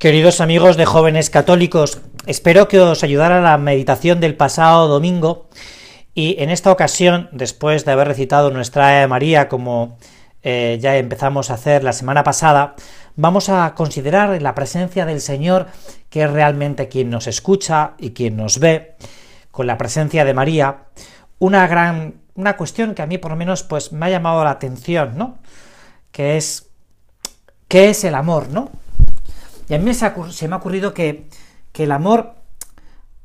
Queridos amigos de jóvenes católicos, espero que os ayudara la meditación del pasado domingo y en esta ocasión, después de haber recitado nuestra María como eh, ya empezamos a hacer la semana pasada, vamos a considerar la presencia del Señor, que es realmente quien nos escucha y quien nos ve, con la presencia de María, una gran, una cuestión que a mí por lo menos pues me ha llamado la atención, ¿no? Que es, ¿qué es el amor, no? Y a mí se, me ha ocurrido que, el amor,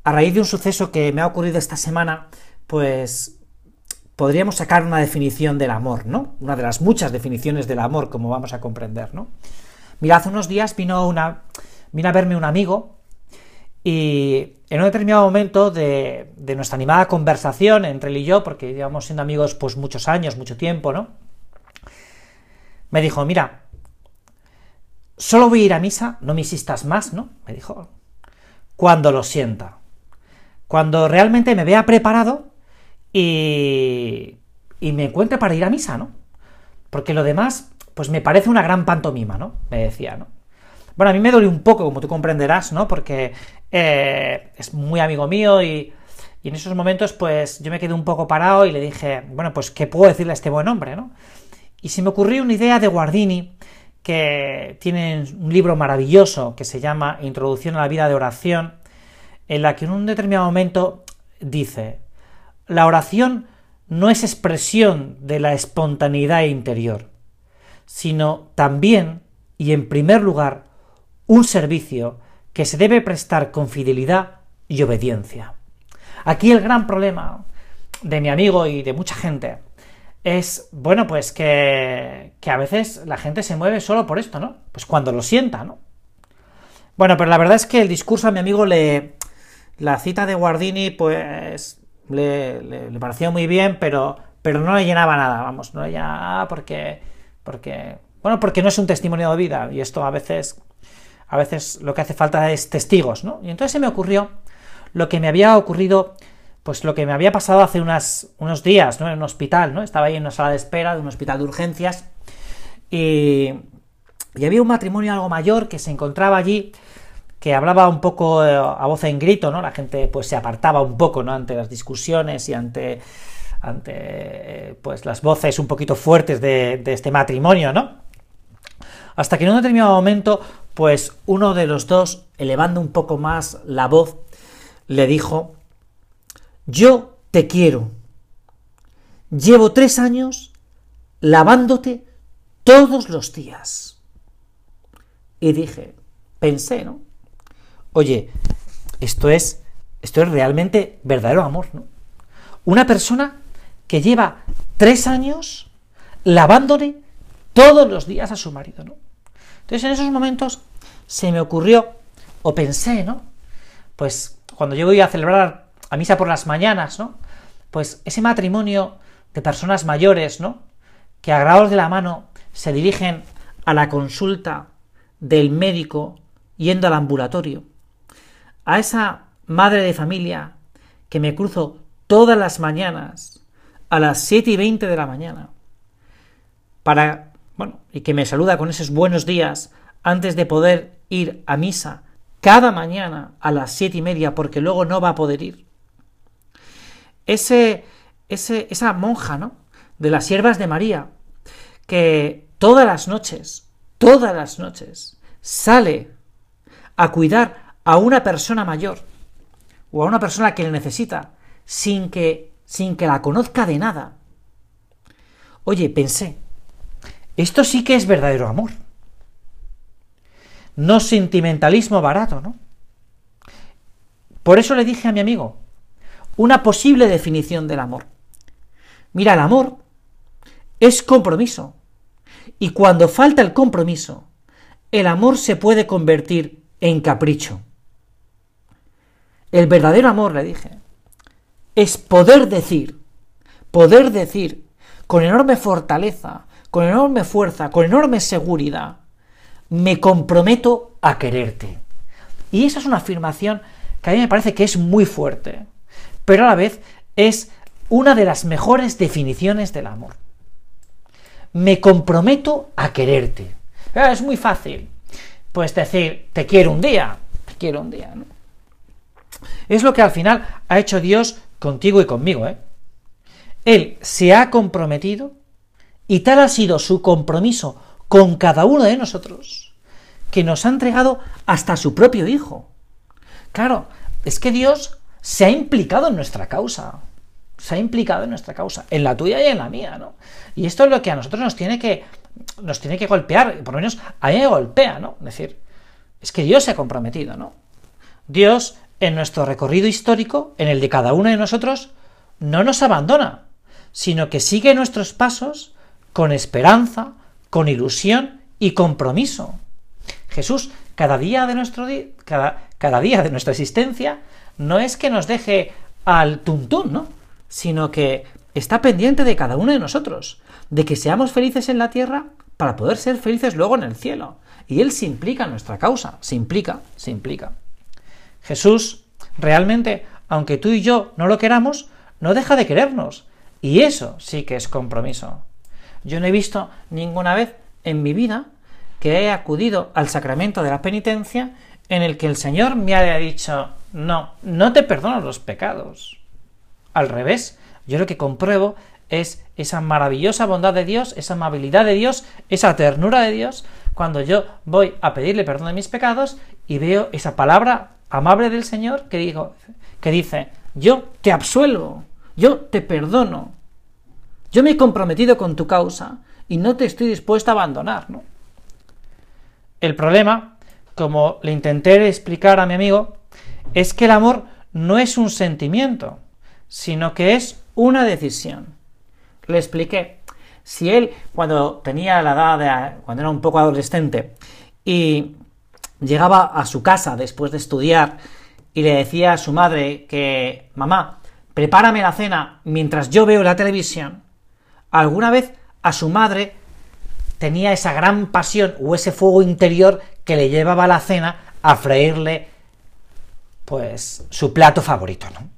a raíz de un suceso que me ha ocurrido esta semana, pues podríamos sacar una definición del amor, ¿no? Una de las muchas definiciones del amor, como vamos a comprender, ¿no? Mira, hace unos días vino una. vino a verme un amigo. Y en un determinado momento de, nuestra animada conversación entre él y yo, porque llevamos siendo amigos pues muchos años, mucho tiempo, ¿no? Me dijo, mira, Solo voy a ir a misa, no me insistas más, ¿no? Me dijo. Cuando lo sienta. Cuando realmente me vea preparado y, y me encuentre para ir a misa, ¿no? Porque lo demás, pues me parece una gran pantomima, ¿no? Me decía, ¿no? Bueno, a mí me dolió un poco, como tú comprenderás, ¿no? Porque eh, es muy amigo mío y, y, en esos momentos, pues yo me quedé un poco parado y le dije, bueno, pues, ¿qué puedo decirle a este buen hombre, ¿no? Y se me ocurrió una idea de Guardini que tienen un libro maravilloso que se llama Introducción a la vida de oración, en la que en un determinado momento dice, la oración no es expresión de la espontaneidad interior, sino también y en primer lugar un servicio que se debe prestar con fidelidad y obediencia. Aquí el gran problema de mi amigo y de mucha gente es, bueno, pues que, que a veces la gente se mueve solo por esto, ¿no? Pues cuando lo sienta, ¿no? Bueno, pero la verdad es que el discurso a mi amigo le... La cita de Guardini, pues, le, pareció muy bien, pero, pero no le llenaba nada, vamos, no le llenaba porque... porque bueno, porque no es un testimonio de vida, y esto a veces... A veces lo que hace falta es testigos, ¿no? Y entonces se me ocurrió lo que me había ocurrido pues lo que me había pasado hace unos días, ¿no? En un hospital, ¿no? Estaba ahí en una sala de espera de un hospital de urgencias y, había un matrimonio algo mayor que se encontraba allí que hablaba un poco eh, a voz en grito, ¿no? La gente pues se apartaba un poco, ¿no? Ante las discusiones y ante, ante pues las voces un poquito fuertes de, de este matrimonio, ¿no? Hasta que en un determinado momento, pues uno de los dos, elevando un poco más la voz, le dijo yo te quiero. Llevo tres años lavándote todos los días. Y dije, pensé, ¿no? Oye, esto es, esto es realmente verdadero amor, ¿no? Una persona que lleva tres años lavándole todos los días a su marido, ¿no? Entonces en esos momentos se me ocurrió, o pensé, ¿no? Pues cuando yo voy a celebrar a misa por las mañanas, ¿no? Pues ese matrimonio de personas mayores, ¿no? Que agarrados de la mano se dirigen a la consulta del médico yendo al ambulatorio. A esa madre de familia que me cruzo todas las mañanas a las 7 y 20 de la mañana para, bueno, y que me saluda con esos buenos días antes de poder ir a misa cada mañana a las siete y media porque luego no va a poder ir ese, esa monja, ¿no? De las siervas de María, que todas las noches, todas las noches, sale a cuidar a una persona mayor o a una persona que le necesita sin que, sin que la conozca de nada. Oye, pensé, esto sí que es verdadero amor. No sentimentalismo barato, ¿no? Por eso le dije a mi amigo, una posible definición del amor. Mira, el amor es compromiso. Y cuando falta el compromiso, el amor se puede convertir en capricho. El verdadero amor, le dije, es poder decir, poder decir con enorme fortaleza, con enorme fuerza, con enorme seguridad, me comprometo a quererte. Y esa es una afirmación que a mí me parece que es muy fuerte pero a la vez es una de las mejores definiciones del amor. Me comprometo a quererte. Ah, es muy fácil. pues decir, te quiero un día, te quiero un día, ¿no? Es lo que al final ha hecho Dios contigo y conmigo, ¿eh? Él se ha comprometido y tal ha sido su compromiso con cada uno de nosotros, que nos ha entregado hasta su propio Hijo. Claro, es que Dios se ha implicado en nuestra causa, se ha implicado en nuestra causa, en la tuya y en la mía, ¿no? Y esto es lo que a nosotros nos tiene que, nos tiene que golpear, por lo menos a mí me golpea, ¿no? Es decir, es que Dios se ha comprometido, ¿no? Dios, en nuestro recorrido histórico, en el de cada uno de nosotros, no nos abandona, sino que sigue nuestros pasos con esperanza, con ilusión y compromiso. Jesús, cada día de nuestro cada, cada día de nuestra existencia, no es que nos deje al tuntún, ¿no? Sino que está pendiente de cada uno de nosotros, de que seamos felices en la tierra para poder ser felices luego en el cielo. Y Él se implica en nuestra causa, se implica, se implica. Jesús, realmente, aunque tú y yo no lo queramos, no deja de querernos. Y eso sí que es compromiso. Yo no he visto ninguna vez en mi vida que he acudido al sacramento de la penitencia en el que el Señor me haya dicho, no, no te perdono los pecados. Al revés, yo lo que compruebo es esa maravillosa bondad de Dios, esa amabilidad de Dios, esa ternura de Dios, cuando yo voy a pedirle perdón de mis pecados y veo esa palabra amable del Señor que, digo, que dice, yo te absuelvo, yo te perdono, yo me he comprometido con tu causa y no te estoy dispuesto a abandonar. ¿no? El problema, como le intenté explicar a mi amigo, es que el amor no es un sentimiento, sino que es una decisión. Le expliqué, si él cuando tenía la edad de, cuando era un poco adolescente y llegaba a su casa después de estudiar y le decía a su madre que mamá, prepárame la cena mientras yo veo la televisión, alguna vez a su madre tenía esa gran pasión o ese fuego interior que le llevaba a la cena a freírle pues su plato favorito, ¿no?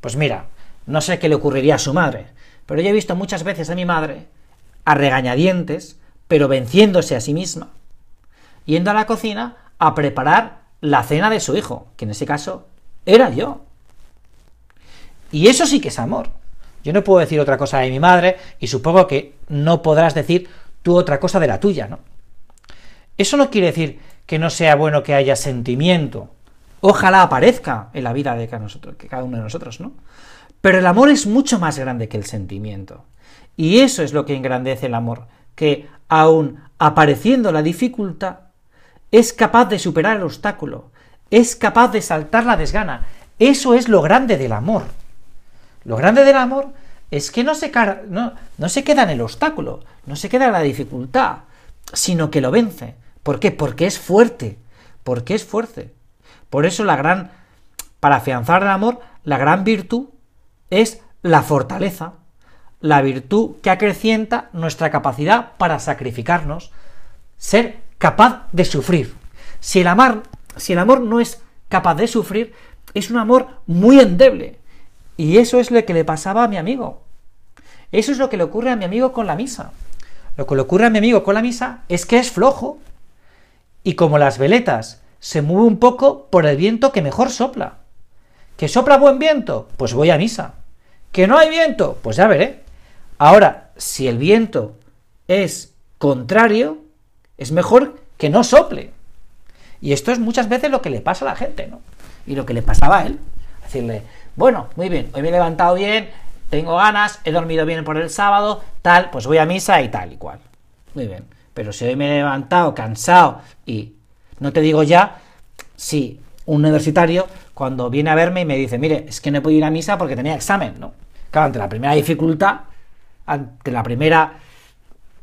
Pues mira, no sé qué le ocurriría a su madre, pero yo he visto muchas veces a mi madre a regañadientes, pero venciéndose a sí misma, yendo a la cocina a preparar la cena de su hijo, que en ese caso era yo. Y eso sí que es amor. Yo no puedo decir otra cosa de mi madre y supongo que no podrás decir tú otra cosa de la tuya, ¿no? Eso no quiere decir que no sea bueno que haya sentimiento. Ojalá aparezca en la vida de cada uno de nosotros, ¿no? Pero el amor es mucho más grande que el sentimiento. Y eso es lo que engrandece el amor, que aun apareciendo la dificultad, es capaz de superar el obstáculo, es capaz de saltar la desgana. Eso es lo grande del amor. Lo grande del amor es que no se, no, no se queda en el obstáculo, no se queda en la dificultad, sino que lo vence. ¿Por qué? Porque es fuerte, porque es fuerte. Por eso la gran, para afianzar el amor, la gran virtud es la fortaleza, la virtud que acrecienta nuestra capacidad para sacrificarnos, ser capaz de sufrir. Si el si el amor no es capaz de sufrir, es un amor muy endeble. Y eso es lo que le pasaba a mi amigo. Eso es lo que le ocurre a mi amigo con la misa. Lo que le ocurre a mi amigo con la misa es que es flojo. Y como las veletas se mueve un poco por el viento que mejor sopla. ¿Que sopla buen viento? Pues voy a misa. ¿Que no hay viento? Pues ya veré. Ahora, si el viento es contrario, es mejor que no sople. Y esto es muchas veces lo que le pasa a la gente, ¿no? Y lo que le pasaba a él. Decirle, bueno, muy bien, hoy me he levantado bien, tengo ganas, he dormido bien por el sábado, tal, pues voy a misa y tal y cual. Muy bien. Pero si hoy me he levantado cansado y no te digo ya si un universitario cuando viene a verme y me dice, mire, es que no he podido ir a misa porque tenía examen, ¿no? Claro, ante la primera dificultad, ante la primera,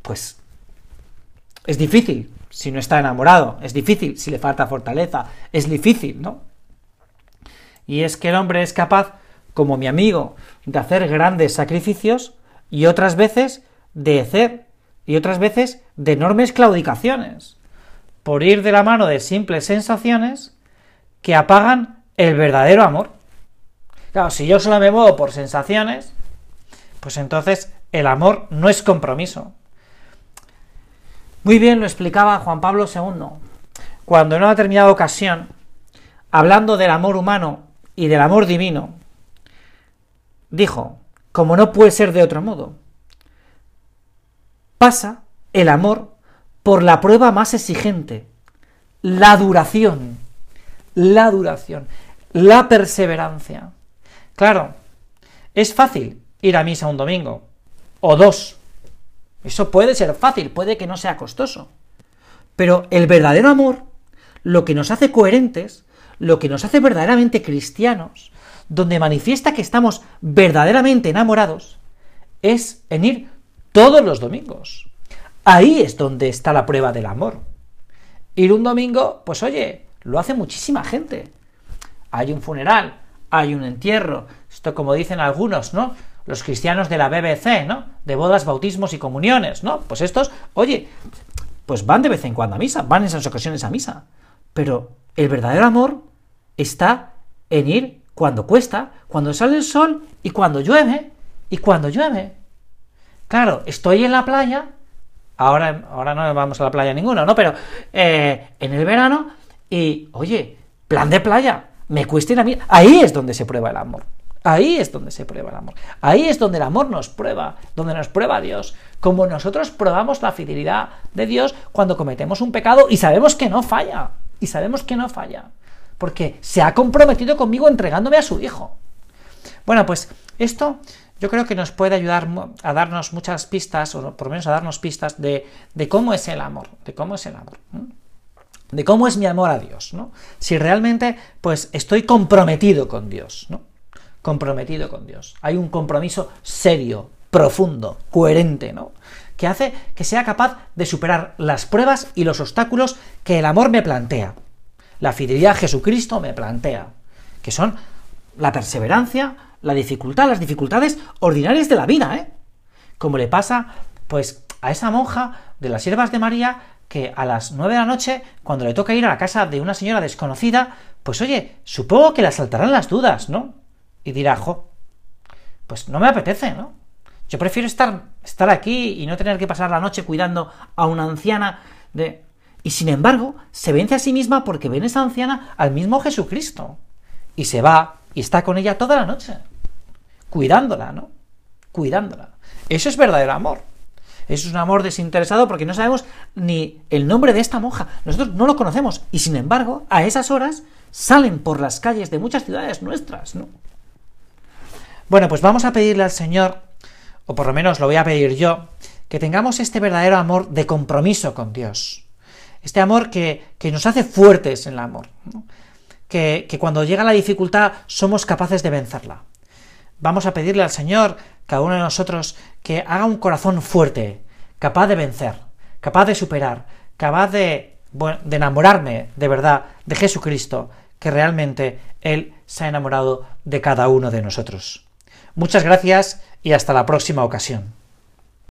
pues es difícil si no está enamorado, es difícil si le falta fortaleza, es difícil, ¿no? Y es que el hombre es capaz, como mi amigo, de hacer grandes sacrificios y otras veces de hacer, y otras veces de enormes claudicaciones, por ir de la mano de simples sensaciones que apagan el verdadero amor. Claro, si yo solo me muevo por sensaciones, pues entonces el amor no es compromiso. Muy bien lo explicaba Juan Pablo II. cuando en una determinada ocasión, hablando del amor humano y del amor divino, dijo, como no puede ser de otro modo, pasa el amor por la prueba más exigente, la duración, la duración, la perseverancia. Claro, es fácil ir a misa un domingo, o dos. Eso puede ser fácil, puede que no sea costoso. Pero el verdadero amor, lo que nos hace coherentes, lo que nos hace verdaderamente cristianos, donde manifiesta que estamos verdaderamente enamorados, es en ir todos los domingos. Ahí es donde está la prueba del amor. Ir un domingo, pues oye, lo hace muchísima gente. Hay un funeral, hay un entierro, esto como dicen algunos, ¿no? Los cristianos de la BBC, ¿no? De bodas, bautismos y comuniones, ¿no? Pues estos, oye, pues van de vez en cuando a misa, van en esas ocasiones a misa. Pero el verdadero amor está en ir cuando cuesta, cuando sale el sol y cuando llueve, y cuando llueve. Claro, estoy en la playa, ahora, ahora no vamos a la playa ninguno, ¿no? Pero eh, en el verano, y oye, plan de playa, me cuesta ir a mí. Ahí es donde se prueba el amor. Ahí es donde se prueba el amor. Ahí es donde el amor nos prueba, donde nos prueba Dios. Como nosotros probamos la fidelidad de Dios cuando cometemos un pecado y sabemos que no falla. Y sabemos que no falla. Porque se ha comprometido conmigo entregándome a su hijo. Bueno, pues esto yo creo que nos puede ayudar a darnos muchas pistas, o por lo menos a darnos pistas de, cómo es el amor, de cómo es el amor de cómo es mi amor a Dios, ¿no? Si realmente, pues, estoy comprometido con Dios, ¿no? Comprometido con Dios. Hay un compromiso serio, profundo, coherente, ¿no? Que hace que sea capaz de superar las pruebas y los obstáculos que el amor me plantea. La fidelidad a Jesucristo me plantea, que son la perseverancia, la dificultad, las dificultades ordinarias de la vida, ¿eh? Como le pasa, pues, a esa monja de las siervas de María que a las nueve de la noche, cuando le toca ir a la casa de una señora desconocida, pues oye, supongo que le asaltarán las dudas, ¿no? Y dirá, jo, pues no me apetece, ¿no? Yo prefiero estar, estar aquí y no tener que pasar la noche cuidando a una anciana de... Y sin embargo, se vence a sí misma porque ve en esa anciana al mismo Jesucristo. Y se va y está con ella toda la noche, cuidándola, ¿no? Cuidándola. Eso es verdadero amor. Es un amor desinteresado porque no sabemos ni el nombre de esta monja. Nosotros no lo conocemos. Y sin embargo, a esas horas salen por las calles de muchas ciudades nuestras, ¿no? Bueno, pues vamos a pedirle al Señor, o por lo menos lo voy a pedir yo, que tengamos este verdadero amor de compromiso con Dios. Este amor que, nos hace fuertes en el amor. Que, que cuando llega la dificultad somos capaces de vencerla. Vamos a pedirle al Señor, cada uno de nosotros, que haga un corazón fuerte, capaz de vencer, capaz de superar, capaz de, de enamorarme de verdad de Jesucristo, que realmente Él se ha enamorado de cada uno de nosotros. Muchas gracias y hasta la próxima ocasión.